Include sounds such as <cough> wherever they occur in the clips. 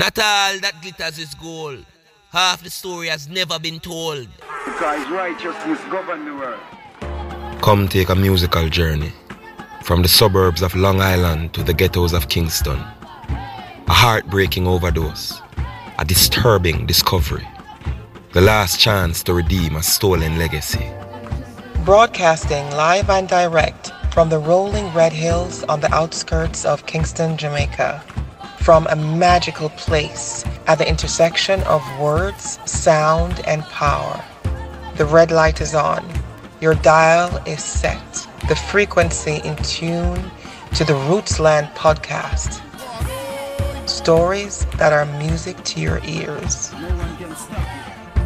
Not all that glitters is gold. Half the story has never been told. Because righteousness governs the world. Come take a musical journey from the suburbs of Long Island to the ghettos of Kingston. A heartbreaking overdose, a disturbing discovery, the last chance to redeem a stolen legacy. Broadcasting live and direct from the rolling red hills on the outskirts of Kingston, Jamaica. From a magical place at the intersection of words, sound, and power. The red light is on. Your dial is set. The frequency in tune to the Rootsland podcast. Stories that are music to your ears.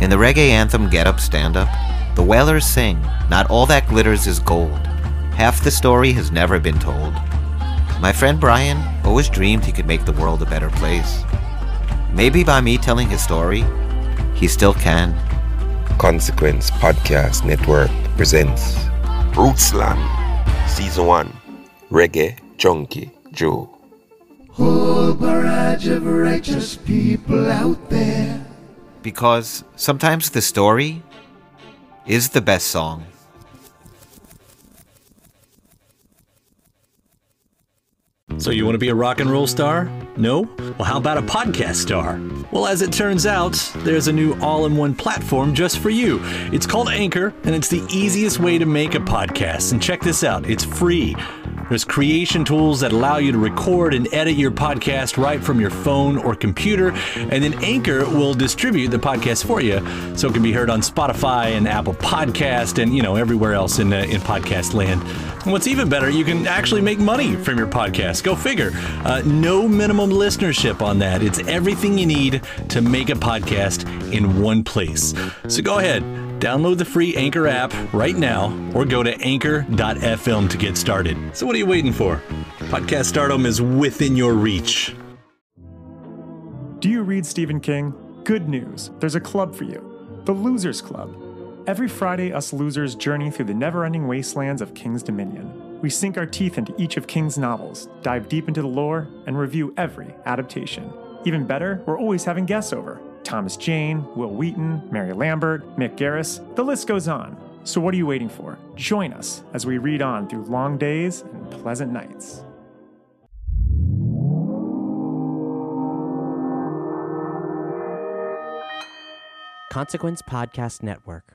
In the reggae anthem Get Up Stand Up, the Wailers sing, Not all that glitters is gold. Half the story has never been told. My friend Brian always dreamed he could make the world a better place. Maybe by me telling his story, he still can. Consequence Podcast Network presents Rootsland Season 1 Reggae Junkie Joe. Whole barrage of righteous people out there. Because sometimes the story is the best song. So, you want to be a rock and roll star? No? Well, how about a podcast star? Well, as it turns out, there's a new all in one platform just for you. It's called Anchor, and it's the easiest way to make a podcast. And check this out it's free. There's creation tools that allow you to record and edit your podcast right from your phone or computer, and then Anchor will distribute the podcast for you so it can be heard on Spotify and Apple Podcast and, you know, everywhere else in, uh, in podcast land. And what's even better, you can actually make money from your podcast. Go figure. Uh, no minimum listenership on that. It's everything you need to make a podcast in one place. So go ahead. Download the free Anchor app right now or go to anchor.fm to get started. So, what are you waiting for? Podcast stardom is within your reach. Do you read Stephen King? Good news. There's a club for you the Losers Club. Every Friday, us losers journey through the never ending wastelands of King's Dominion. We sink our teeth into each of King's novels, dive deep into the lore, and review every adaptation. Even better, we're always having guests over. Thomas Jane, Wil Wheaton, Mary Lambert, Mick Garris, the list goes on. So what are you waiting for? Join us as we read on through long days and pleasant nights. Consequence Podcast Network.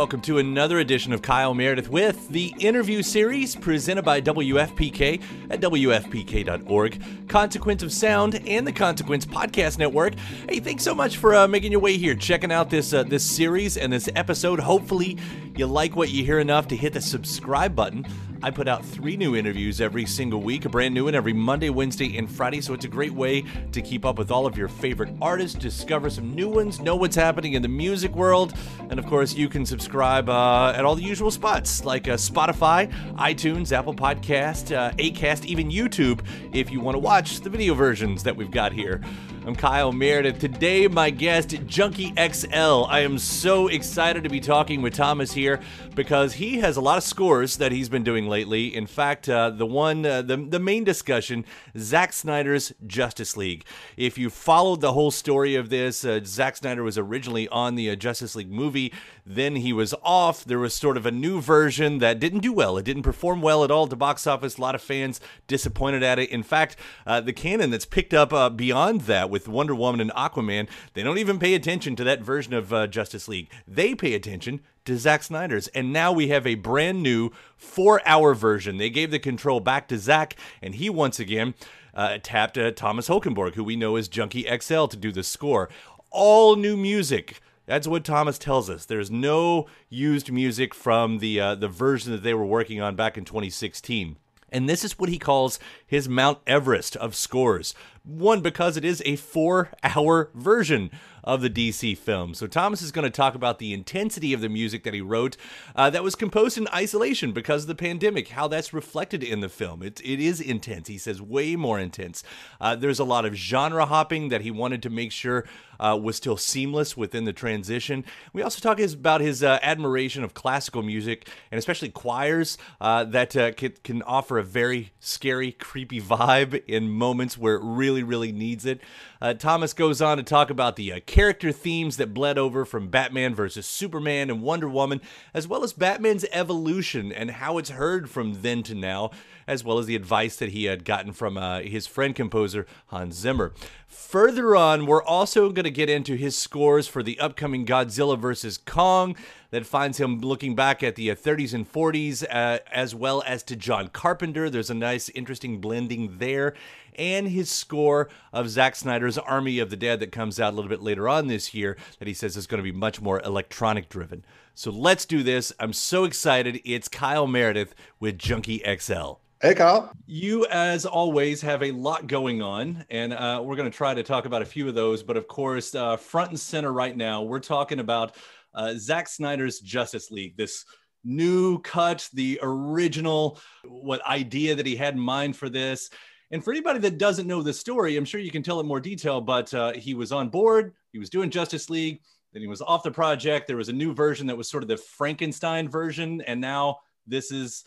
Welcome to another edition of Kyle Meredith with the interview series presented by WFPK at WFPK.org, Consequence of Sound, and the Consequence Podcast Network. Hey, thanks so much for uh, making your way here, checking out this uh, this series and this episode. Hopefully, you like what you hear enough to hit the subscribe button. I put out three new interviews every single week, a brand new one every Monday, Wednesday, and Friday. So it's a great way to keep up with all of your favorite artists, discover some new ones, know what's happening in the music world. And of course, you can subscribe uh, at all the usual spots like uh, Spotify, iTunes, Apple Podcast, uh, Acast, even YouTube if you want to watch the video versions that we've got here. I'm Kyle Meredith. Today, my guest, Junkie XL. I am so excited to be talking with Thomas here because he has a lot of scores that he's been doing lately. In fact, uh, the one, uh, the, the main discussion, Zack Snyder's Justice League. If you followed the whole story of this, uh, Zack Snyder was originally on the uh, Justice League movie, then he was off. There was sort of a new version that didn't do well. It didn't perform well at all the box office. A lot of fans disappointed at it. In fact, uh, the canon that's picked up uh, beyond that with Wonder Woman and Aquaman, they don't even pay attention to that version of uh, Justice League. They pay attention to Zack Snyder's. And now we have a brand new four hour version. They gave the control back to Zack, and he once again uh, tapped uh, Thomas Holkenborg, who we know as Junkie XL, to do the score. All new music. That's what Thomas tells us. There's no used music from the uh, the version that they were working on back in 2016. And this is what he calls his Mount Everest of scores. One, because it is a four hour version of the DC film. So Thomas is going to talk about the intensity of the music that he wrote uh, that was composed in isolation because of the pandemic, how that's reflected in the film. It, it is intense. He says way more intense. Uh, there's a lot of genre hopping that he wanted to make sure uh, was still seamless within the transition. We also talk about his uh, admiration of classical music and especially choirs uh, that uh, can, can offer a very scary, creepy <laughs> vibe in moments where it really, really really needs it. Uh, Thomas goes on to talk about the uh, character themes that bled over from Batman versus Superman and Wonder Woman, as well as Batman's evolution and how it's heard from then to now, as well as the advice that he had gotten from uh, his friend composer Hans Zimmer. Further on, we're also going to get into his scores for the upcoming Godzilla vs. Kong that finds him looking back at the 30s uh, and 40s, uh, as well as to John Carpenter. There's a nice, interesting blending there and his score of Zack Snyder's Army of the Dead that comes out a little bit later on this year that he says is going to be much more electronic driven. So let's do this. I'm so excited. It's Kyle Meredith with Junkie XL. Hey, Kyle. You, as always, have a lot going on, and uh, we're going to try to talk about a few of those. But of course, uh, front and center right now, we're talking about uh, Zack Snyder's Justice League, this new cut, the original what idea that he had in mind for this. And for anybody that doesn't know the story, I'm sure you can tell it more detail, but uh, he was on board, he was doing Justice League, then he was off the project. There was a new version that was sort of the Frankenstein version. And now this is,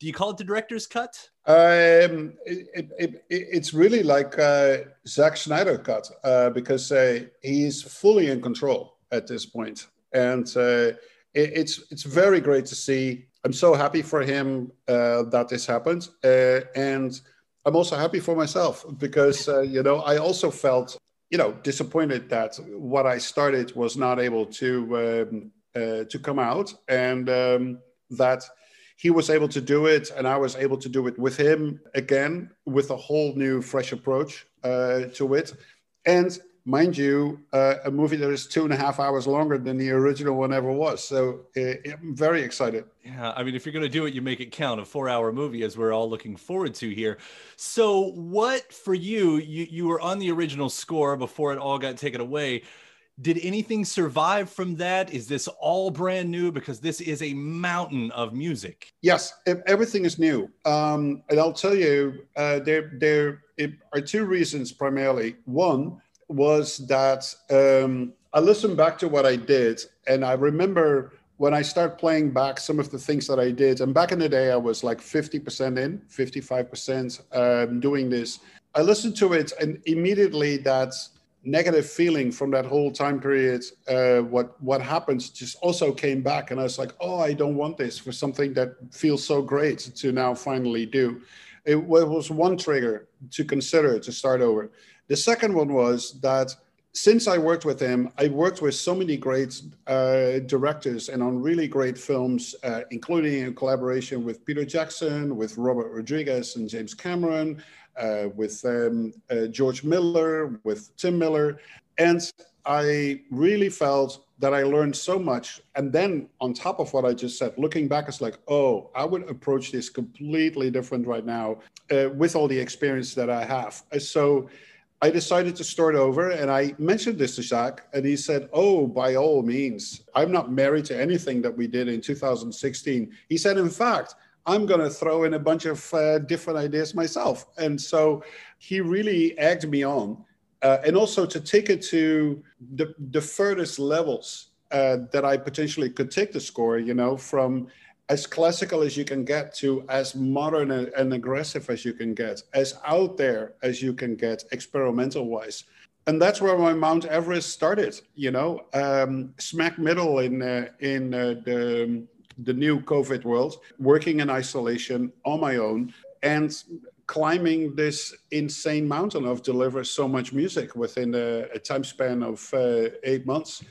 do you call it the director's cut? Um, it, it, it, it's really like uh, Zack Snyder cut uh, because uh, he's fully in control at this. And uh, it's, it's very great to see. I'm so happy for him uh, that this happened. Uh, and I'm also happy for myself because uh, you know I also felt you know disappointed that what I started was not able to um, uh, to come out, and um, that he was able to do it, and I was able to do it with him again with a whole new, fresh approach uh, to it, and mind you, uh, a movie that is two and a half hours longer than the original one ever was. So uh, I'm very excited. Yeah, I mean, if you're going to do it, you make it count. A four-hour movie, as we're all looking forward to here. So, what for you? You you were on the original score before it all got taken away. Did anything survive from that? Is this all brand new? Because this is a mountain of music. Yes, everything is new. Um, and I'll tell you, uh, there there are two reasons primarily. One was that um, I listened back to what I did, and I remember when I start playing back some of the things that I did. And back in the day, I was like 50% in, 55% um, doing this. I listened to it, and immediately that negative feeling from that whole time period, uh, what what happens, just also came back, and I was like, oh, I don't want this for something that feels so great to now finally do. It was one trigger to consider to start over. The second one was that since I worked with him, I worked with so many great uh, directors and on really great films, uh, including in collaboration with Peter Jackson, with Robert Rodriguez and James Cameron, uh, with um, uh, George Miller, with Tim Miller. And I really felt that I learned so much. And then on top of what I just said, looking back, it's like, oh, I would approach this completely different right now uh, with all the experience that I have. So I decided to start over and I mentioned this to Zack and he said, Oh, by all means, I'm not married to anything that we did in 2016. He said, In fact, I'm going to throw in a bunch of uh, different ideas myself. And so he really egged me on. uh, and also to take it to the, the furthest levels uh, that I potentially could take the score, you know, from as classical as you can get to as modern and aggressive as you can get, as out there as you can get, experimental wise. And that's where my Mount Everest started, you know, um, smack middle in uh, in uh, the the new COVID world, working in isolation on my own, and climbing this insane mountain of deliver so much music within a, a time span of uh, eight months.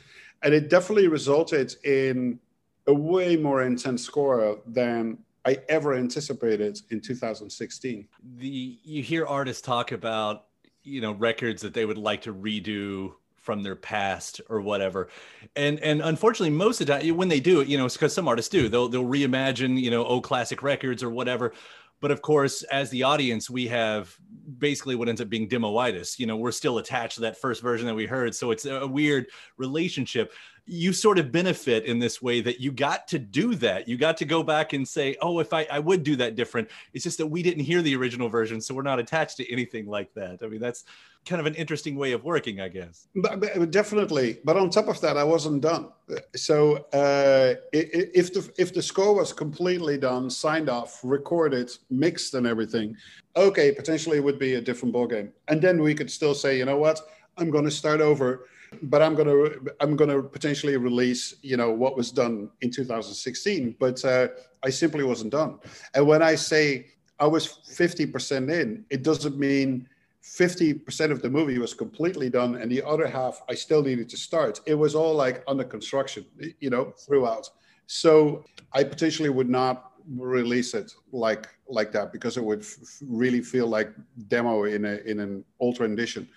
And it definitely resulted in a way more intense score than I ever anticipated in 2016. The you hear artists talk about you know records that they would like to redo from their past or whatever. And and unfortunately most of the time when they do it you know because some artists do. They'll they'll reimagine you know old classic records or whatever. But of course as the audience we have basically what ends up being demoitis. You know we're still attached to that first version that we heard. So it's a weird relationship you sort of benefit in this way that you got to do that. You got to go back and say, oh, if I, I would do that different. It's just that we didn't hear the original version, so we're not attached to anything like that. I mean, that's kind of an interesting way of working, I guess. But, but definitely. But on top of that, I wasn't done. So uh, if the if the score was completely done, signed off, recorded, mixed, and everything, okay, potentially it would be a different ballgame. And then we could still say, you know what, I'm going to start over but I'm gonna I'm gonna potentially release you know what was done in 2016, but uh, I simply wasn't done. And when I say I was 50% in, it doesn't mean 50% of the movie was completely done and the other half I still needed to start. It was all like under construction, you know, throughout. So I potentially would not release it like like that because it would f- really feel like demo in a in an ultra edition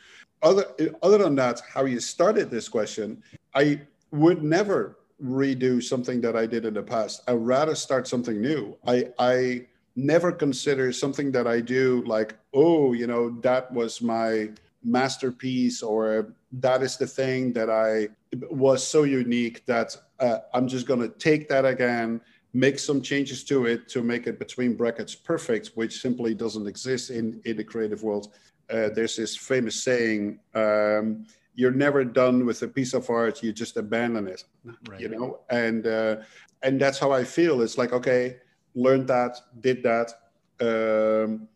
other other than that, how you started this question, I would never redo something that I did in the past. I'd rather start something new. I I never consider something that I do like, oh, you know, that was my masterpiece or that is the thing that I was so unique that uh, I'm just going to take that again, make some changes to it to make it between brackets perfect, which simply doesn't exist in, in the creative world uh, there's this famous saying um, you're never done with a piece of art you just abandon it right. you know? And uh, and that's how i feel. It's like okay learned that did that um,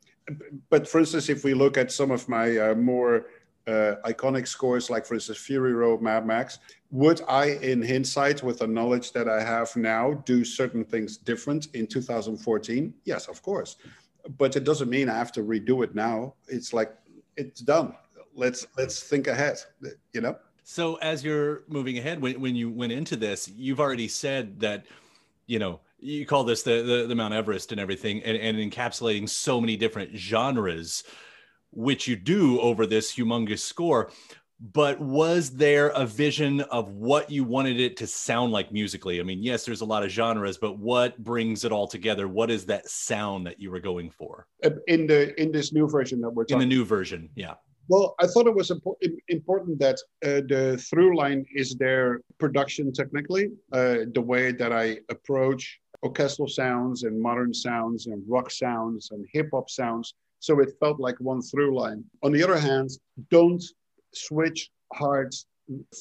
but for instance if we look at some of my uh, more uh, iconic scores like for instance fury road mad max would i in hindsight with the knowledge that i have now do certain things different in 2014 yes of course but it doesn't mean I have to redo it now. It's like it's done. Let's let's think ahead. You know. So as you're moving ahead, when when you went into this, you've already said that, you know, you call this the the, the Mount Everest and everything, and, and encapsulating so many different genres, which you do over this humongous score but was there a vision of what you wanted it to sound like musically? I mean, yes, there's a lot of genres, but what brings it all together? What is that sound that you were going for uh, in the in this new version that we're talking? In the new version, yeah. Well, I thought it was important that uh, the through line is their production technically, uh, the way that I approach orchestral sounds and modern sounds and rock sounds and hip hop sounds. So it felt like one through line. On the other hand, don't switch hard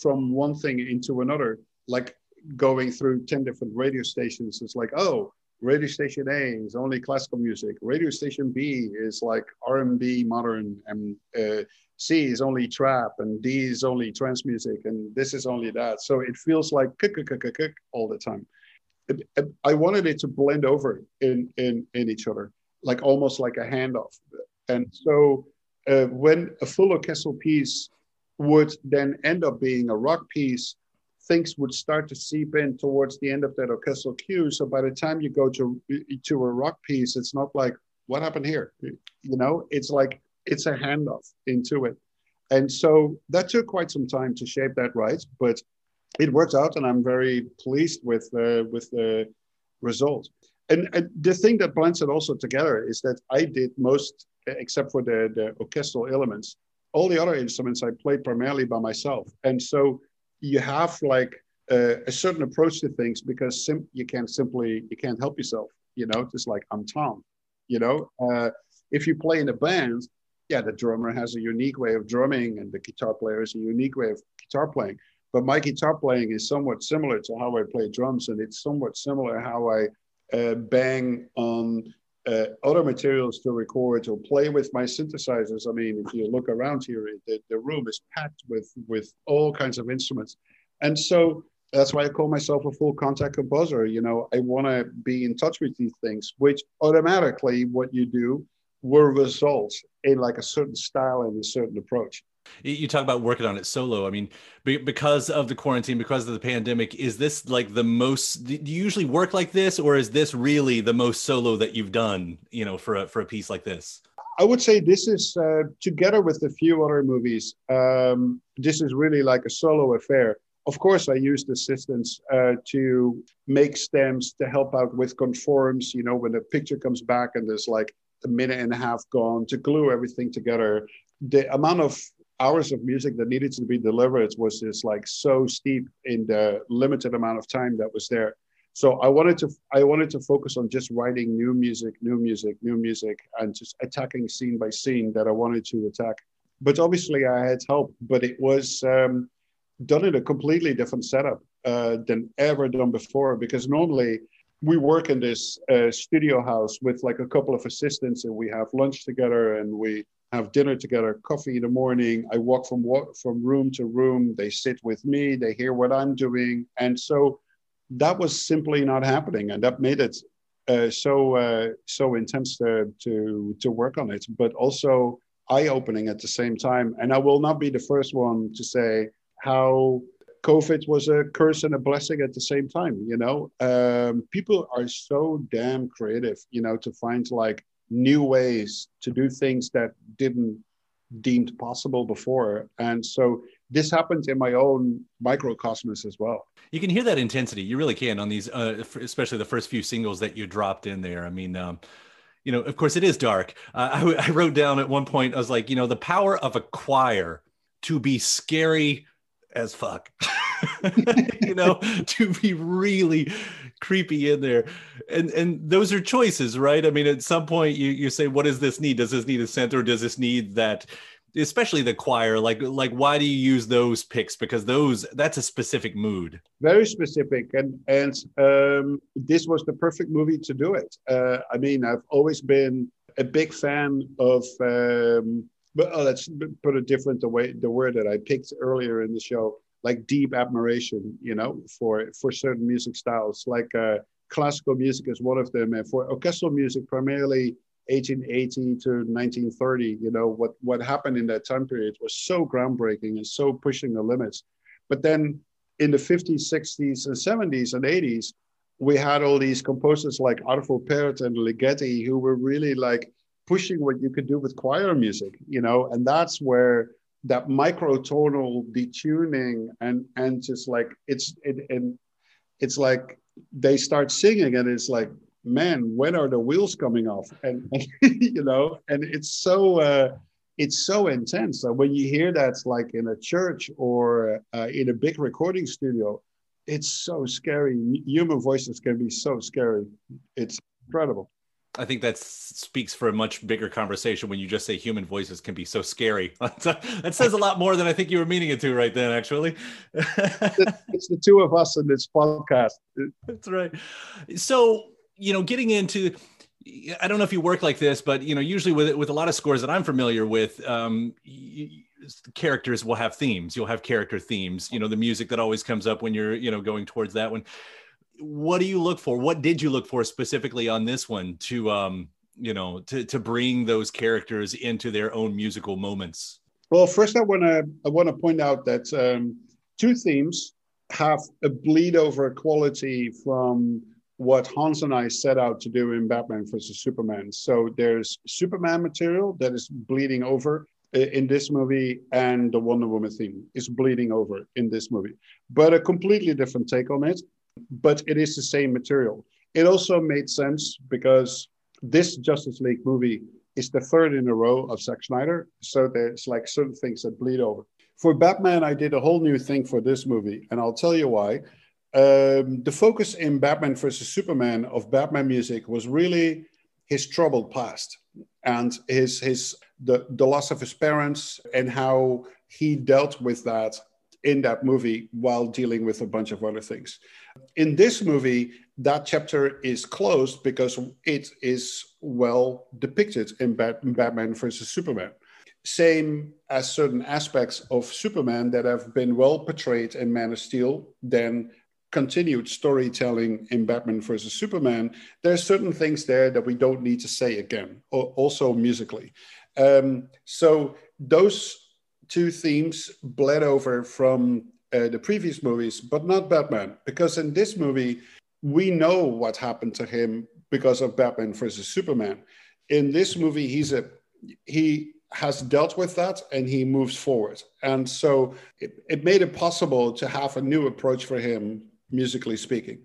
from one thing into another, like going through 10 different radio stations. It's like, oh, radio station A is only classical music. Radio station B is like R&B, modern, and uh, C is only trap, and D is only trance music, and this is only that. So it feels like all the time. I wanted it to blend over in, in, in each other, like almost like a handoff. And so uh, when a full orchestral piece would then end up being a rock piece, things would start to seep in towards the end of that orchestral cue. So by the time you go to to a rock piece, it's not like what happened here, you know. It's like it's a handoff into it, and so that took quite some time to shape that right, but it worked out, and I'm very pleased with uh, with the result. And, and the thing that blends it also together is that I did most, except for the, the orchestral elements, all the other instruments I played primarily by myself. And so you have like a, a certain approach to things because sim- you can't simply, you can't help yourself, you know, just like I'm Tom, you know, uh, if you play in a band, yeah, the drummer has a unique way of drumming, and the guitar player has a unique way of guitar playing. But my guitar playing is somewhat similar to how I play drums, and it's somewhat similar how I uh, bang on uh, other materials to record or play with my synthesizers. I mean, if you look around here, the, the room is packed with with all kinds of instruments, and so that's why I call myself a full contact composer. You know, I want to be in touch with these things, which automatically what you do will result in like a certain style and a certain approach. You talk about working on it solo. I mean, because of the quarantine, because of the pandemic, is this like the most? Do you usually work like this, or is this really the most solo that you've done? You know, for a for a piece like this. I would say this is uh, together with a few other movies. Um, this is really like a solo affair. Of course, I used assistants uh, to make stems to help out with conforms. You know, when the picture comes back and there's like a minute and a half gone to glue everything together. The amount of hours of music that needed to be delivered was just like so steep in the limited amount of time that was there. So I wanted to I wanted to focus on just writing new music, new music, new music, and just attacking scene by scene that I wanted to attack. But obviously I had help, but it was um, done in a completely different setup uh, than ever done before. Because normally we work in this uh, studio house with like a couple of assistants, and we have lunch together, and we have dinner together, coffee in the morning. I walk from from room to room. They sit with me. They hear what I'm doing, and so that was simply not happening, and that made it uh, so uh, so intense to, to to work on it, but also eye opening at the same time. And I will not be the first one to say how COVID was a curse and a blessing at the same time. You know, um, people are so damn creative. You know, to find like new ways to do things that didn't deemed possible before. And so this happens in my own microcosmos as well. You can hear that intensity. You really can on these, uh, especially the first few singles that you dropped in there. I mean, um, you know, of course, it is dark. Uh, I, I wrote down at one point, I was like, you know, the power of a choir to be scary as fuck. <laughs> you know, to be really creepy in there. And and those are choices, right? I mean, at some point you you say, what does this need? Does this need a center? Does this need that? especially the choir like like why do you use those picks because those that's a specific mood very specific and and um, this was the perfect movie to do it uh, i mean i've always been a big fan of um, but uh, let's put it different the way the word that i picked earlier in the show like deep admiration, you know, for for certain music styles. Like uh, classical music is one of them, and for orchestral music, primarily 1880 to 1930. You know what what happened in that time period was so groundbreaking and so pushing the limits. But then in the 50s, 60s, and 70s and 80s, we had all these composers like Arvo Pärt and Ligeti who were really like pushing what you could do with choir music, you know, and that's where that microtonal detuning and and just like it's it and it's like they start singing and it's like man when are the wheels coming off? And, and <laughs> you know and it's so uh it's so intense. That when you hear that like in a church or uh, in a big recording studio it's so scary. Human voices can be so scary. It's incredible I think that speaks for a much bigger conversation when you just say human voices can be so scary. <laughs> that says a lot more than I think you were meaning it to right then, actually. <laughs> it's the two of us in this podcast. That's right. So, you know, getting into, I don't know if you work like this, but, you know, usually with, with a lot of scores that I'm familiar with, um, characters will have themes. You'll have character themes, you know, the music that always comes up when you're, you know, going towards that one what do you look for? What did you look for specifically on this one to um, you know, to to bring those characters into their own musical moments? Well, first I want to I want to point out that um, two themes have a bleed over quality from what Hans and I set out to do in Batman versus Superman. So there's Superman material that is bleeding over in this movie, and the Wonder Woman theme is bleeding over in this movie, but a completely different take on it but it is the same material. It also made sense because this Justice League movie is the third in a row of Zack Snyder. So there's like certain things that bleed over. For Batman, I did a whole new thing for this movie, and I'll tell you why. Um, the focus in Batman versus Superman of Batman music was really his troubled past and his his the the loss of his parents and how he dealt with that in that movie while dealing with a bunch of other things. In this movie, that chapter is closed because it is well depicted in Batman versus Superman. Same as certain aspects of Superman that have been well portrayed in Man of Steel, then continued storytelling in Batman versus Superman, there are certain things there that we don't need to say again, also musically. Um, so those two themes bled over from uh, the previous movies, but not Batman, because in this movie, we know what happened to him because of Batman versus Superman. In this movie, he's a he has dealt with that and he moves forward. And so it, it made it possible to have a new approach for him, musically speaking.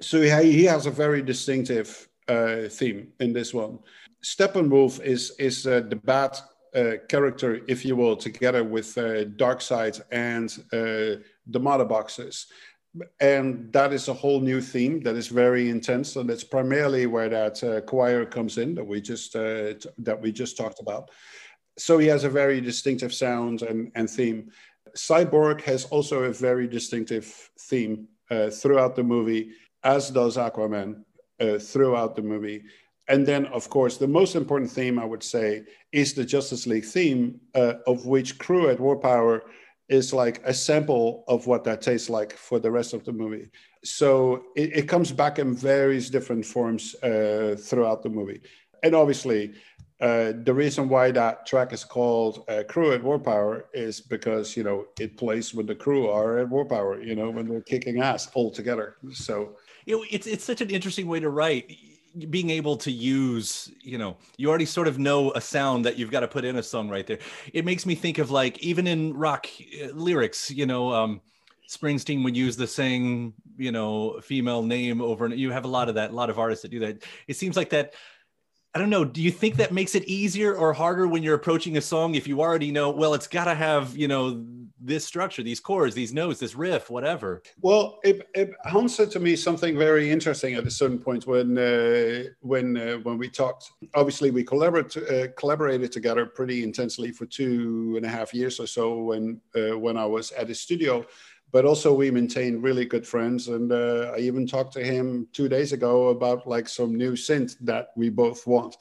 So he, he has a very distinctive uh, theme in this one. Steppenwolf is is uh, the bad uh, character, if you will, together with uh, Darkseid and uh, the mother boxes. And that is a whole new theme that is very intense, and that's primarily where that uh, choir comes in that we just uh, t- that we just talked about. So he has a very distinctive sound and, and theme. Cyborg has also a very distinctive theme uh, throughout the movie, as does Aquaman throughout the movie and then, of course, the most important theme I would say is the Justice League theme, uh, of which Crew at War Power is like a sample of what that tastes like for the rest of the movie. So it, it comes back in various different forms uh, throughout the movie. And obviously, uh, the reason why that track is called uh, "Crew at War Power" is because you know it plays when the crew are at war power. You know when they're kicking ass all together. So you know, it's it's such an interesting way to write being able to use you know you already sort of know a sound that you've got to put in a song right there it makes me think of like even in rock uh, lyrics you know um springsteen would use the same you know female name over and you have a lot of that a lot of artists that do that it seems like that I don't know. Do you think that makes it easier or harder when you're approaching a song if you already know, well, it's got to have, you know, this structure, these chords, these notes, this riff, whatever? Well, it, it, Hans said to me something very interesting at a certain point when uh, when uh, when we talked. Obviously, we collaborated uh, collaborated together pretty intensely for two and a half years or so when uh, when I was at his studio but also we maintained really good friends. And uh, I even talked to him two days ago about like some new synth that we both want.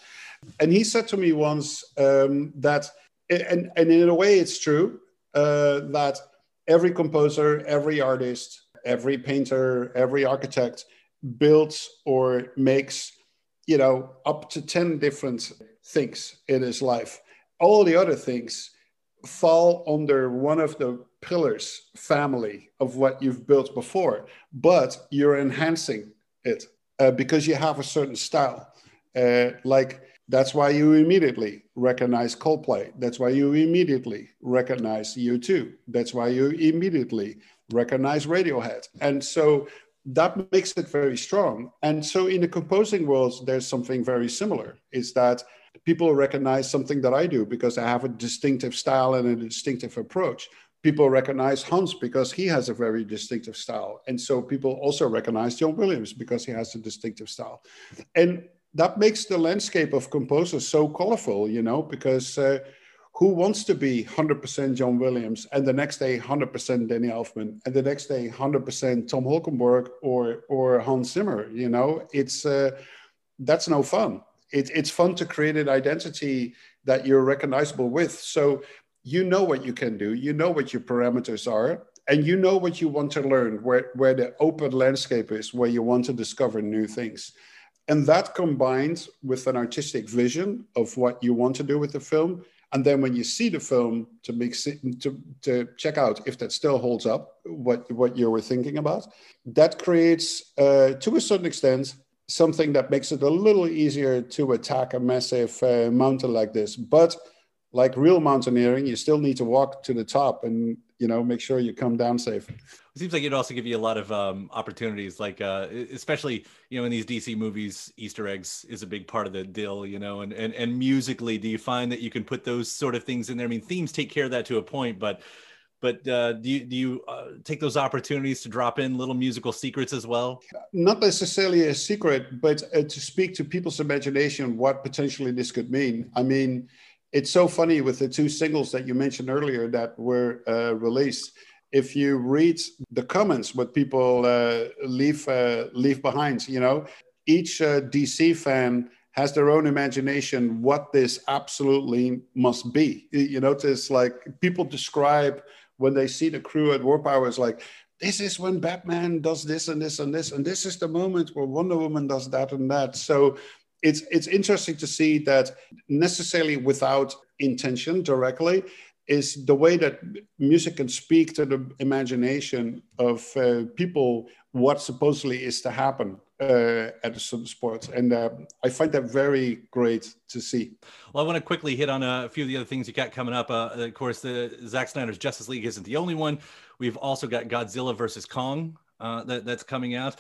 And he said to me once um, that, and, and in a way it's true, uh, that every composer, every artist, every painter, every architect builds or makes, you know, up to 10 different things in his life. All the other things fall under one of the pillars family of what you've built before, but you're enhancing it uh, because you have a certain style. Uh, like that's why you immediately recognize Coldplay. That's why you immediately recognize U2. That's why you immediately recognize Radiohead. And so that makes it very strong. And so in the composing world, there's something very similar. Is that people recognize something that I do because I have a distinctive style and a distinctive approach people recognize Hans because he has a very distinctive style. And so people also recognize John Williams because he has a distinctive style. And that makes the landscape of composers so colorful, you know, because uh, who wants to be 100% John Williams and the next day 100% Danny Elfman and the next day 100% Tom Holkenborg or, or Hans Zimmer, you know, it's, uh, that's no fun. It, it's fun to create an identity that you're recognizable with. So you know what you can do, you know what your parameters are, and you know what you want to learn, where, where the open landscape is, where you want to discover new things. And that combined with an artistic vision of what you want to do with the film. And then when you see the film to make to, to check out if that still holds up, what, what you were thinking about, that creates, uh, to a certain extent, something that makes it a little easier to attack a massive uh, mountain like this. But like real mountaineering, you still need to walk to the top and you know make sure you come down safe. It seems like it'd also give you a lot of um, opportunities, like uh, especially you know in these DC movies, Easter eggs is a big part of the deal, you know, and and and musically, do you find that you can put those sort of things in there? I mean, themes take care of that to a point, but but uh, do you do you uh, take those opportunities to drop in little musical secrets as well? Not necessarily a secret, but uh, to speak to people's imagination, what potentially this could mean. I mean, it's so funny with the two singles that you mentioned earlier that were uh, released. If you read the comments, what people uh, leave uh, leave behind, you know, each uh, DC fan has their own imagination what this absolutely must be. You know, it's like people describe when they see the crew at War Power is like, this is when Batman does this and this and this, and this is the moment where Wonder Woman does that and that. So it's it's interesting to see that necessarily without intention directly is the way that music can speak to the imagination of uh, people what supposedly is to happen uh, at a certain sport. And uh, I find that very great to see. Well, I want to quickly hit on a few of the other things you got coming up. Uh, of course, the Zack Snyder's Justice League isn't the only one. We've also got Godzilla versus Kong uh, that, that's coming out.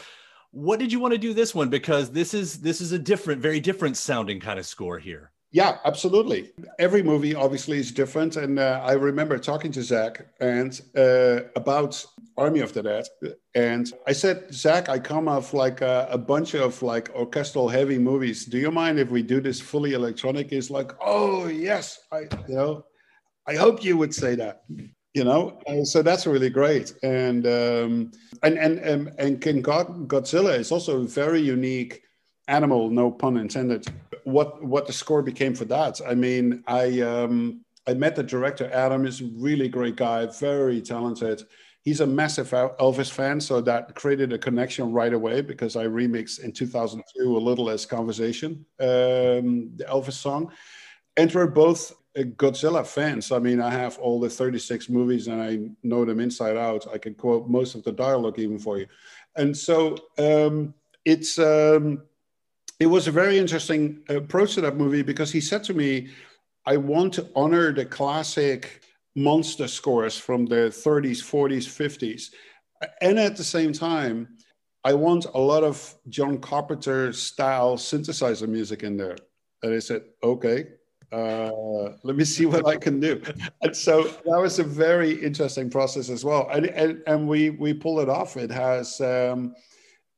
What did you want to do this one? Because this is this is a different, very different sounding kind of score here. Yeah, absolutely. Every movie obviously is different, and uh, I remember talking to Zack and uh, about Army of the Dead, and I said, Zack, I come off like a, a, bunch of like orchestral heavy movies. Do you mind if we do this fully electronic? He's like, oh yes, I you know, I hope you would say that. You know, so that's really great, and um, and and and, and King God, Godzilla is also very unique animal, no pun intended. What what the score became for that? I mean, I um, I met the director. Adam is a really great guy, very talented. He's a massive Elvis fan, so that created a connection right away because I remixed in 2002 A Little Less Conversation, um, the Elvis song, and we're both Godzilla fans. I mean, I have all the 36 movies and I know them inside out. I can quote most of the dialogue even for you, and so um, it's. Um, it was a very interesting approach to that movie because he said to me, I want to honor the classic monster scores from the 30s, 40s, 50s. And at the same time, I want a lot of John Carpenter style synthesizer music in there. And I said, okay, uh, let me <laughs> see what I can do. And so that was a very interesting process as well. And, and, and we, we pulled it off. It has, um,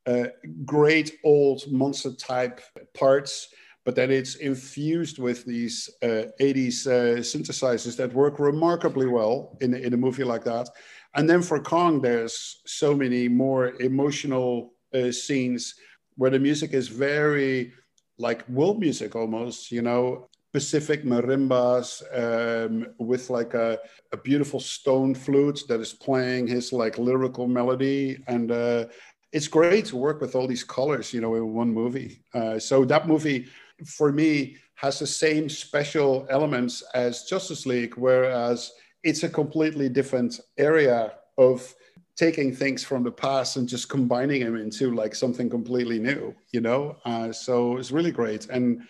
uh, great old monster type parts, but then it's infused with these uh, 80s uh, synthesizers that work remarkably well in, in a movie like that. And then for Kong, there's so many more emotional uh, scenes where the music is very like world music almost, you know, Pacific marimbas um, with like a, a, beautiful stone flute that is playing his like lyrical melody and uh, it's great to work with all these colors, you know, in one movie. Uh, so that movie, for me, has the same special elements as Justice League, whereas it's a completely different area of taking things from the past and just combining them into like something completely new, you know. Uh, so it's really great. And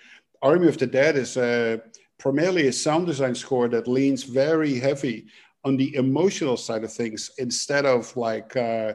Army of the Dead is primarily a sound design score that leans very heavy on the emotional side of things instead of like uh,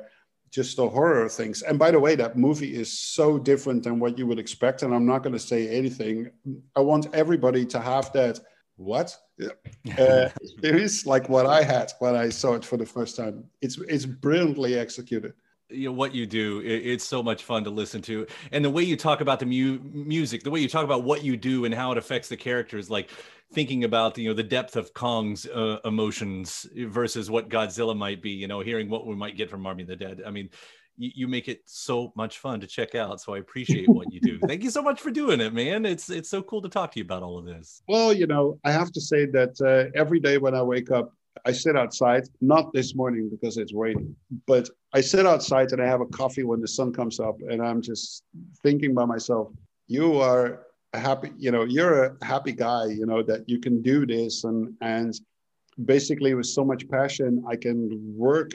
just the horror things. And by the way, that movie is so different than what you would expect. And I'm not going to say anything. I want everybody to have that. What <laughs> uh, is like what I had when I saw it for the first time. It's it's brilliantly executed you know what you do it, it's so much fun to listen to and the way you talk about the mu- music the way you talk about what you do and how it affects the characters like thinking about you know the depth of Kong's uh, emotions versus what Godzilla might be. You know, hearing what we might get from Army of the Dead. I mean, you, you make it so much fun to check out. So I appreciate what you do. <laughs> Thank you so much for doing it, man. It's it's so cool to talk to you about all of this. Well, you know, I have to say that uh, every day when I wake up, I sit outside. Not this morning because it's raining, but I sit outside and I have a coffee when the sun comes up, and I'm just thinking by myself, you are happy you know you're a happy guy you know that you can do this and and basically with so much passion i can work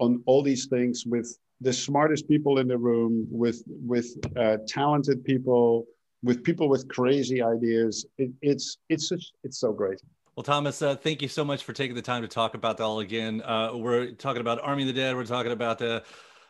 on all these things with the smartest people in the room with with uh, talented people with people with crazy ideas it, it's it's such, it's so great well, Thomas, uh, thank you so much for taking the time to talk about that all again. Uh, we're talking about Army of the Dead. We're talking about the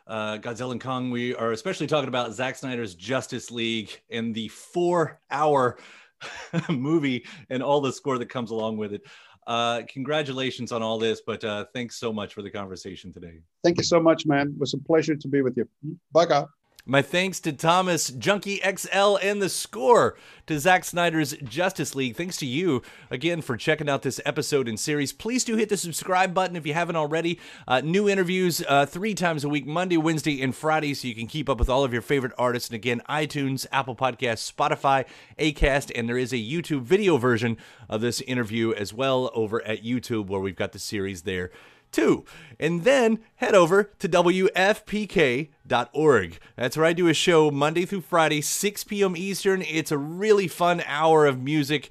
uh, Godzilla and Kong. We are especially talking about Zack Snyder's Justice League and the four hour <laughs> movie and all the score that comes along with it. Uh, congratulations on all this, but uh, thanks so much for the conversation today. Thank you so much, man. It was a pleasure to be with you. Bye, guys. My thanks to Thomas, Junkie XL, and the score to Zack Snyder's Justice League. Thanks to you again for checking out this episode and series. Please do hit the subscribe button if you haven't already. Uh, new interviews uh, three times a week Monday, Wednesday, and Friday, so you can keep up with all of your favorite artists. And again, iTunes, Apple Podcasts, Spotify, Acast, and there is a YouTube video version of this interview as well over at YouTube where we've got the series there too. And then head over to WFPK.org. That's where I do a show Monday through Friday, 6 p.m. Eastern. It's a really fun hour of music.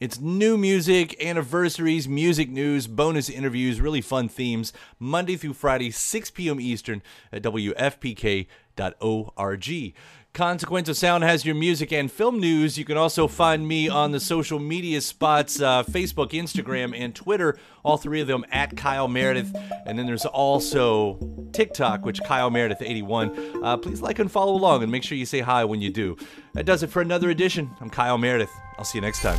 It's new music, anniversaries, music news, bonus interviews, really fun themes. Monday through Friday, 6 p.m. Eastern at WFPK.org. Consequence of Sound has your music and film news. You can also find me on the social media spots uh, Facebook, Instagram, and Twitter. All three of them at Kyle Meredith. And then there's also TikTok, which Kyle Meredith81. Uh, please like and follow along and make sure you say hi when you do. That does it for another edition. I'm Kyle Meredith. I'll see you next time.